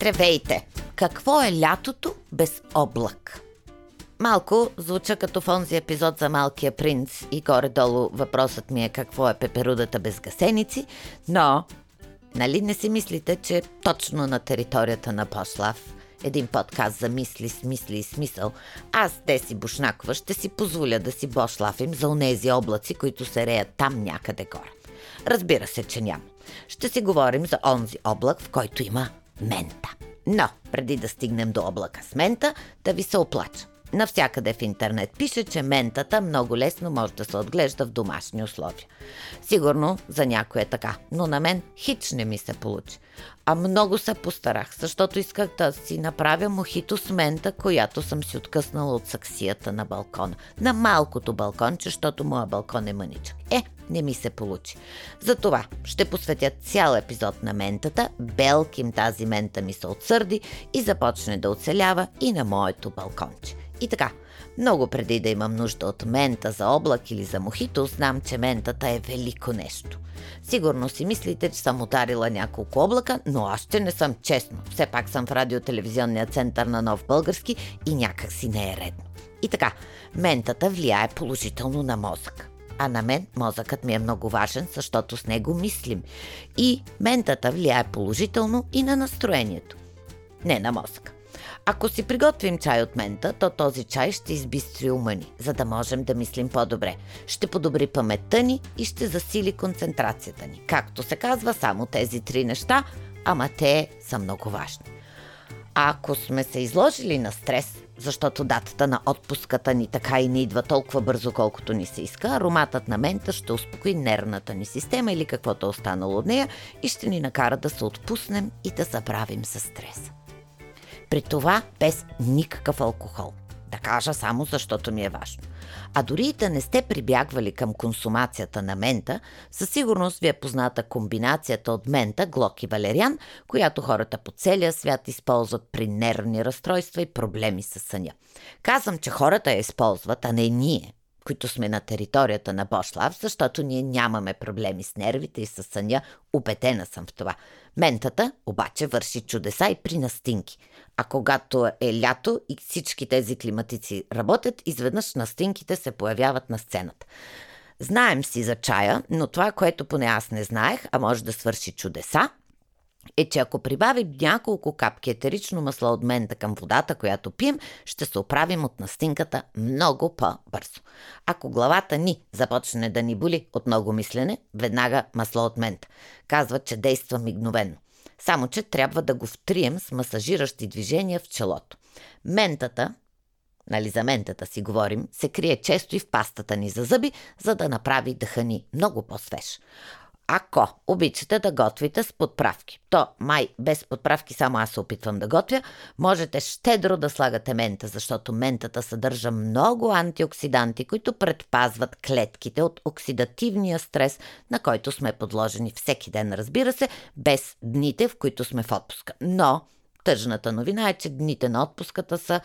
Здравейте! Какво е лятото без облак? Малко звуча като в онзи епизод за Малкия принц и горе-долу въпросът ми е какво е пеперудата без гасеници, но нали не си мислите, че точно на територията на Пошлав един подкаст за мисли, смисли и смисъл, аз, Деси Бушнакова, ще си позволя да си бошлафим за онези облаци, които се реят там някъде горе. Разбира се, че няма. Ще си говорим за онзи облак, в който има мента. Но, преди да стигнем до облака с мента, да ви се оплача. Навсякъде в интернет пише, че ментата много лесно може да се отглежда в домашни условия. Сигурно за някой е така, но на мен хич не ми се получи. А много се постарах, защото исках да си направя мохито с мента, която съм си откъснала от саксията на балкона. На малкото балконче, защото моя балкон е мъничък. Е, не ми се получи. Затова ще посветя цял епизод на ментата, белким тази мента ми се отсърди и започне да оцелява и на моето балконче. И така, много преди да имам нужда от мента за облак или за мохито, знам, че ментата е велико нещо. Сигурно си мислите, че съм ударила няколко облака, но аз ще не съм честно. Все пак съм в радиотелевизионния център на Нов Български и някак си не е редно. И така, ментата влияе положително на мозък. А на мен мозъкът ми е много важен, защото с него мислим. И ментата влияе положително и на настроението. Не на мозъка. Ако си приготвим чай от мента, то този чай ще избистри ума ни, за да можем да мислим по-добре. Ще подобри паметта ни и ще засили концентрацията ни. Както се казва, само тези три неща, ама те са много важни. А ако сме се изложили на стрес, защото датата на отпуската ни така и не идва толкова бързо, колкото ни се иска, ароматът на мента ще успокои нервната ни система или каквото е останало от нея и ще ни накара да се отпуснем и да забравим със стреса. При това без никакъв алкохол. Да кажа само защото ми е важно. А дори и да не сте прибягвали към консумацията на мента, със сигурност ви е позната комбинацията от мента, глок и валериан, която хората по целия свят използват при нервни разстройства и проблеми с съня. Казвам, че хората я използват, а не ние, които сме на територията на Бошлав, защото ние нямаме проблеми с нервите и с съня. Убедена съм в това. Ментата обаче върши чудеса и при настинки. А когато е лято и всички тези климатици работят, изведнъж настинките се появяват на сцената. Знаем си за чая, но това, което поне аз не знаех, а може да свърши чудеса, е, че ако прибавим няколко капки етерично масло от мента към водата, която пием, ще се оправим от настинката много по-бързо. Ако главата ни започне да ни боли от много мислене, веднага масло от мента. Казват, че действа мигновено. Само, че трябва да го втрием с масажиращи движения в челото. Ментата, нали за ментата си говорим, се крие често и в пастата ни за зъби, за да направи дъха ни много по-свеж. Ако обичате да готвите с подправки, то май без подправки само аз се опитвам да готвя, можете щедро да слагате мента, защото ментата съдържа много антиоксиданти, които предпазват клетките от оксидативния стрес, на който сме подложени всеки ден, разбира се, без дните, в които сме в отпуска. Но тъжната новина е, че дните на отпуската са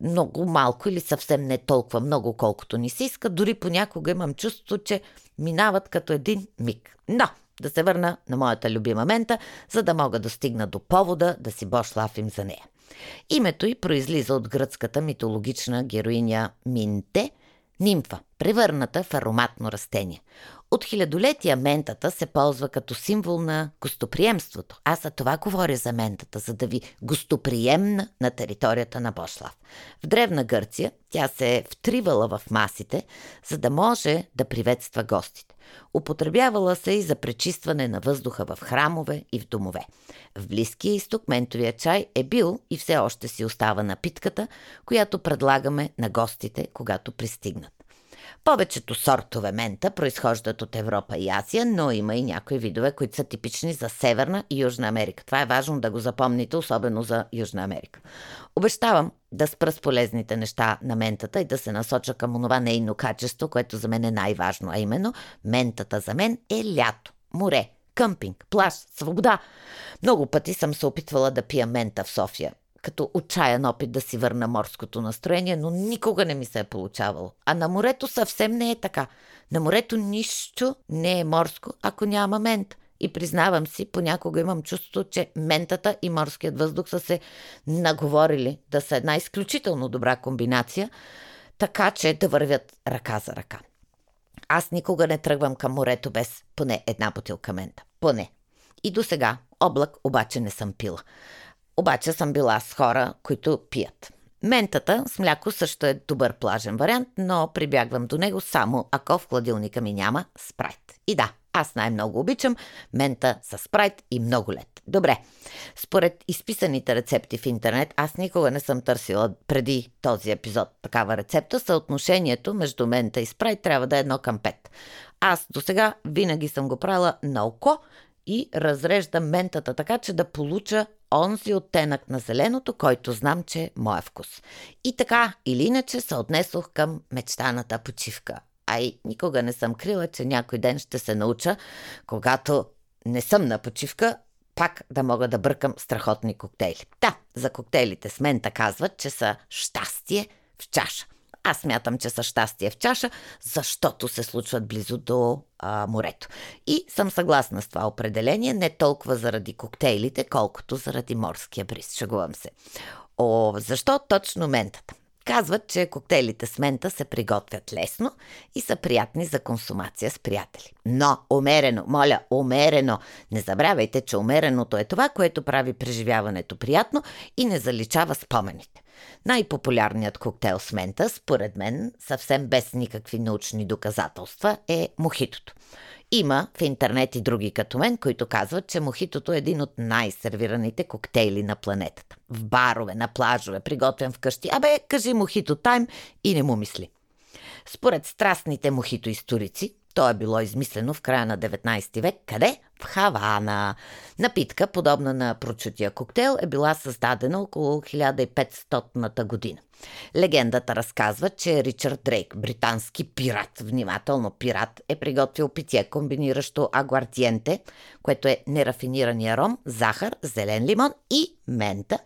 много малко или съвсем не толкова много, колкото ни се иска. Дори понякога имам чувство, че минават като един миг. Но, да се върна на моята любима мента, за да мога да стигна до повода да си бошлафим за нея. Името й произлиза от гръцката митологична героиня Минте, нимфа, превърната в ароматно растение. От хилядолетия ментата се ползва като символ на гостоприемството. Аз за това говоря за ментата, за да ви гостоприемна на територията на Бошлав. В Древна Гърция тя се е втривала в масите, за да може да приветства гостите. Употребявала се и за пречистване на въздуха в храмове и в домове. В Близкия изток ментовия чай е бил и все още си остава напитката, която предлагаме на гостите, когато пристигнат. Повечето сортове мента произхождат от Европа и Азия, но има и някои видове, които са типични за Северна и Южна Америка. Това е важно да го запомните, особено за Южна Америка. Обещавам да спра с полезните неща на ментата и да се насоча към онова нейно качество, което за мен е най-важно, а именно ментата за мен е лято, море, къмпинг, плаж, свобода. Много пъти съм се опитвала да пия мента в София като отчаян опит да си върна морското настроение, но никога не ми се е получавало. А на морето съвсем не е така. На морето нищо не е морско, ако няма мент. И признавам си, понякога имам чувството, че ментата и морският въздух са се наговорили да са една изключително добра комбинация, така че да вървят ръка за ръка. Аз никога не тръгвам към морето без поне една бутилка мента. Поне. И до сега облак обаче не съм пила. Обаче съм била с хора, които пият. Ментата с мляко също е добър плажен вариант, но прибягвам до него само ако в хладилника ми няма спрайт. И да, аз най-много обичам мента с спрайт и много лед. Добре, според изписаните рецепти в интернет, аз никога не съм търсила преди този епизод такава рецепта. Съотношението между мента и спрайт трябва да е едно към 5. Аз до сега винаги съм го правила на око и разреждам ментата така, че да получа онзи оттенък на зеленото, който знам, че е моя вкус. И така или иначе се отнесох към мечтаната почивка. А и никога не съм крила, че някой ден ще се науча, когато не съм на почивка, пак да мога да бъркам страхотни коктейли. Да, за коктейлите с мента казват, че са щастие в чаша. Аз мятам, че са щастие в чаша, защото се случват близо до а, морето. И съм съгласна с това определение, не толкова заради коктейлите, колкото заради морския бриз. Шагувам се. О, защо точно ментата? Казват, че коктейлите с мента се приготвят лесно и са приятни за консумация с приятели. Но умерено, моля, умерено. Не забравяйте, че умереното е това, което прави преживяването приятно и не заличава спомените. Най-популярният коктейл с мента, според мен, съвсем без никакви научни доказателства, е мохитото. Има в интернет и други като мен, които казват, че мохитото е един от най-сервираните коктейли на планетата. В барове, на плажове, приготвен вкъщи. Абе, кажи мохито тайм и не му мисли. Според страстните мохито историци, то е било измислено в края на 19 век. Къде? В Хавана. Напитка, подобна на прочутия коктейл, е била създадена около 1500-та година. Легендата разказва, че Ричард Дрейк, британски пират, внимателно пират, е приготвил питие, комбиниращо агуартиенте, което е нерафинирания ром, захар, зелен лимон и мента,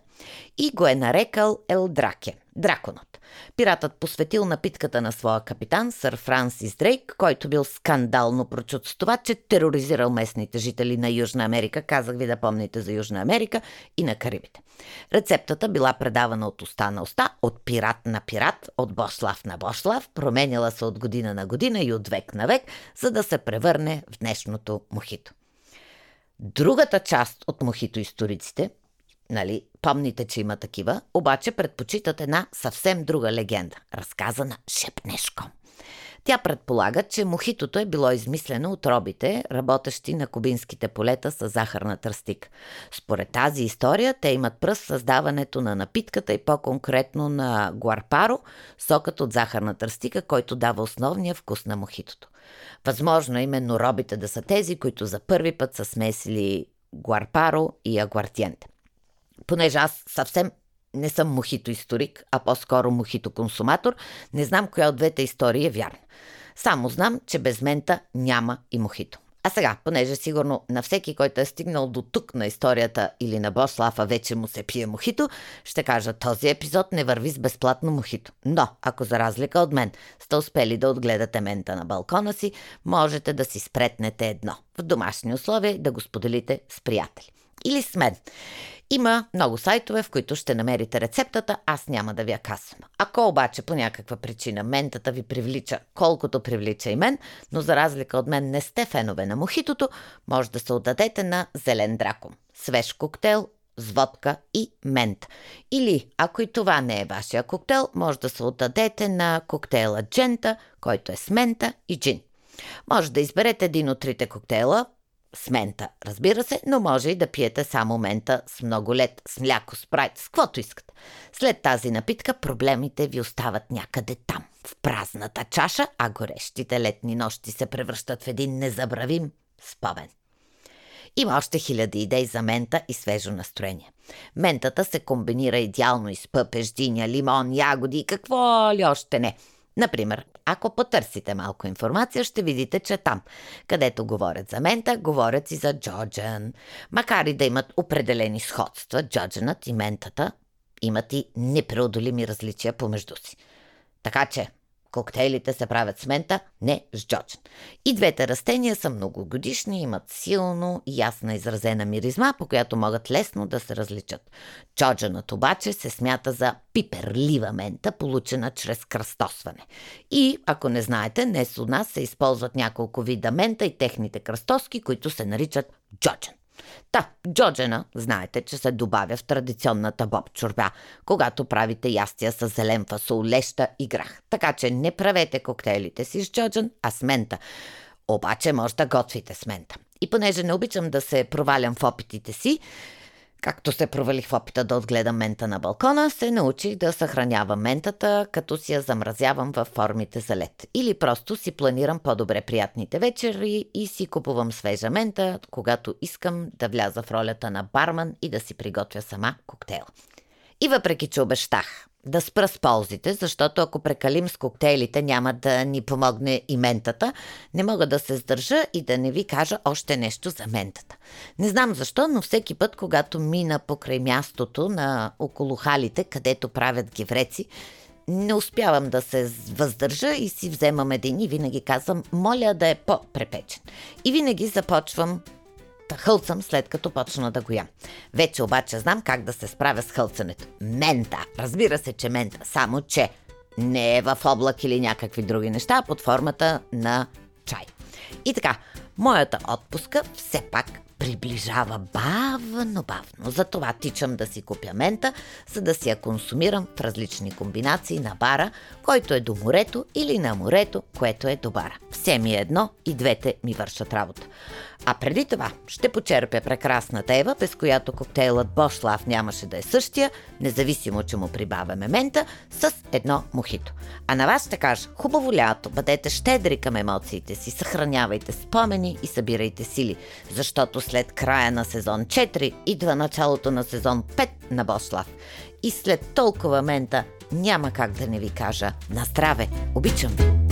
и го е нарекал Елдраке – драконът. Пиратът посветил напитката на своя капитан, сър Франсис Дрейк, който бил скандално прочут с това, че тероризирал местните жители на Южна Америка, казах ви да помните за Южна Америка, и на Карибите. Рецептата била предавана от уста на уста, от пират на пират, от Бошлав на Бошлав, променяла се от година на година и от век на век, за да се превърне в днешното мохито. Другата част от мохито историците – нали, помните, че има такива, обаче предпочитат една съвсем друга легенда, разказана шепнешком. Тя предполага, че мохитото е било измислено от робите, работещи на кубинските полета с захарна тръстик. Според тази история, те имат пръст създаването на напитката и по-конкретно на гуарпаро, сокът от захарна тръстика, който дава основния вкус на мохитото. Възможно е именно робите да са тези, които за първи път са смесили гуарпаро и агуартиенте понеже аз съвсем не съм мохито историк, а по-скоро мохито консуматор, не знам коя от двете истории е вярна. Само знам, че без мента няма и мохито. А сега, понеже сигурно на всеки, който е стигнал до тук на историята или на Бослафа вече му се пие мохито, ще кажа, този епизод не върви с безплатно мохито. Но, ако за разлика от мен сте успели да отгледате мента на балкона си, можете да си спретнете едно в домашни условия да го споделите с приятели. Или с мен. Има много сайтове, в които ще намерите рецептата, аз няма да ви я казвам. Ако обаче по някаква причина ментата ви привлича, колкото привлича и мен, но за разлика от мен не сте фенове на мохитото, може да се отдадете на зелен дракон. Свеж коктейл с водка и мент. Или, ако и това не е вашия коктейл, може да се отдадете на коктейла Джента, който е с мента и джин. Може да изберете един от трите коктейла, с мента, разбира се, но може и да пиете само мента с много лед, с мляко, спрайт, с каквото искате. След тази напитка проблемите ви остават някъде там, в празната чаша, а горещите летни нощи се превръщат в един незабравим спомен. Има още хиляди идеи за мента и свежо настроение. Ментата се комбинира идеално и с пъпеждиня, лимон, ягоди и какво ли още не – Например, ако потърсите малко информация, ще видите, че там, където говорят за мента, говорят и за джоджен. Макар и да имат определени сходства, джодженът и ментата имат и непреодолими различия помежду си. Така че, коктейлите се правят с мента, не с джоджен. И двете растения са многогодишни, имат силно и ясна изразена миризма, по която могат лесно да се различат. Джодженът обаче се смята за пиперлива мента, получена чрез кръстосване. И, ако не знаете, днес у нас се използват няколко вида мента и техните кръстоски, които се наричат джоджен. Та, джоджена, знаете, че се добавя в традиционната боб чорба, когато правите ястия с зелен фасол, леща и грах. Така че не правете коктейлите си с джоджен, а с мента. Обаче може да готвите с мента. И понеже не обичам да се провалям в опитите си, Както се провалих в опита да отгледам мента на балкона, се научих да съхранявам ментата, като си я замразявам в формите за лед. Или просто си планирам по-добре приятните вечери и си купувам свежа мента, когато искам да вляза в ролята на барман и да си приготвя сама коктейл. И въпреки, че обещах да спра с ползите, защото ако прекалим с коктейлите няма да ни помогне и ментата, не мога да се сдържа и да не ви кажа още нещо за ментата. Не знам защо, но всеки път, когато мина покрай мястото на около халите, където правят гевреци, не успявам да се въздържа и си вземам един и винаги казвам, моля да е по-препечен. И винаги започвам да хълцам след като почна да го ям. Вече обаче знам как да се справя с хълцането. Мента. Разбира се, че мента. Само, че не е в облак или някакви други неща, а под формата на чай. И така, моята отпуска все пак приближава бавно, бавно. Затова тичам да си купя мента, за да си я консумирам в различни комбинации на бара, който е до морето или на морето, което е до бара. Все ми е едно и двете ми вършат работа. А преди това ще почерпя прекрасната Ева, без която коктейлът Бошлав нямаше да е същия, независимо, че му прибавяме мента, с едно мохито. А на вас ще кажа, хубаво лято, бъдете щедри към емоциите си, съхранявайте спомени и събирайте сили, защото след края на сезон 4 идва началото на сезон 5 на Бошлав. И след толкова мента няма как да не ви кажа на здраве. Обичам ви!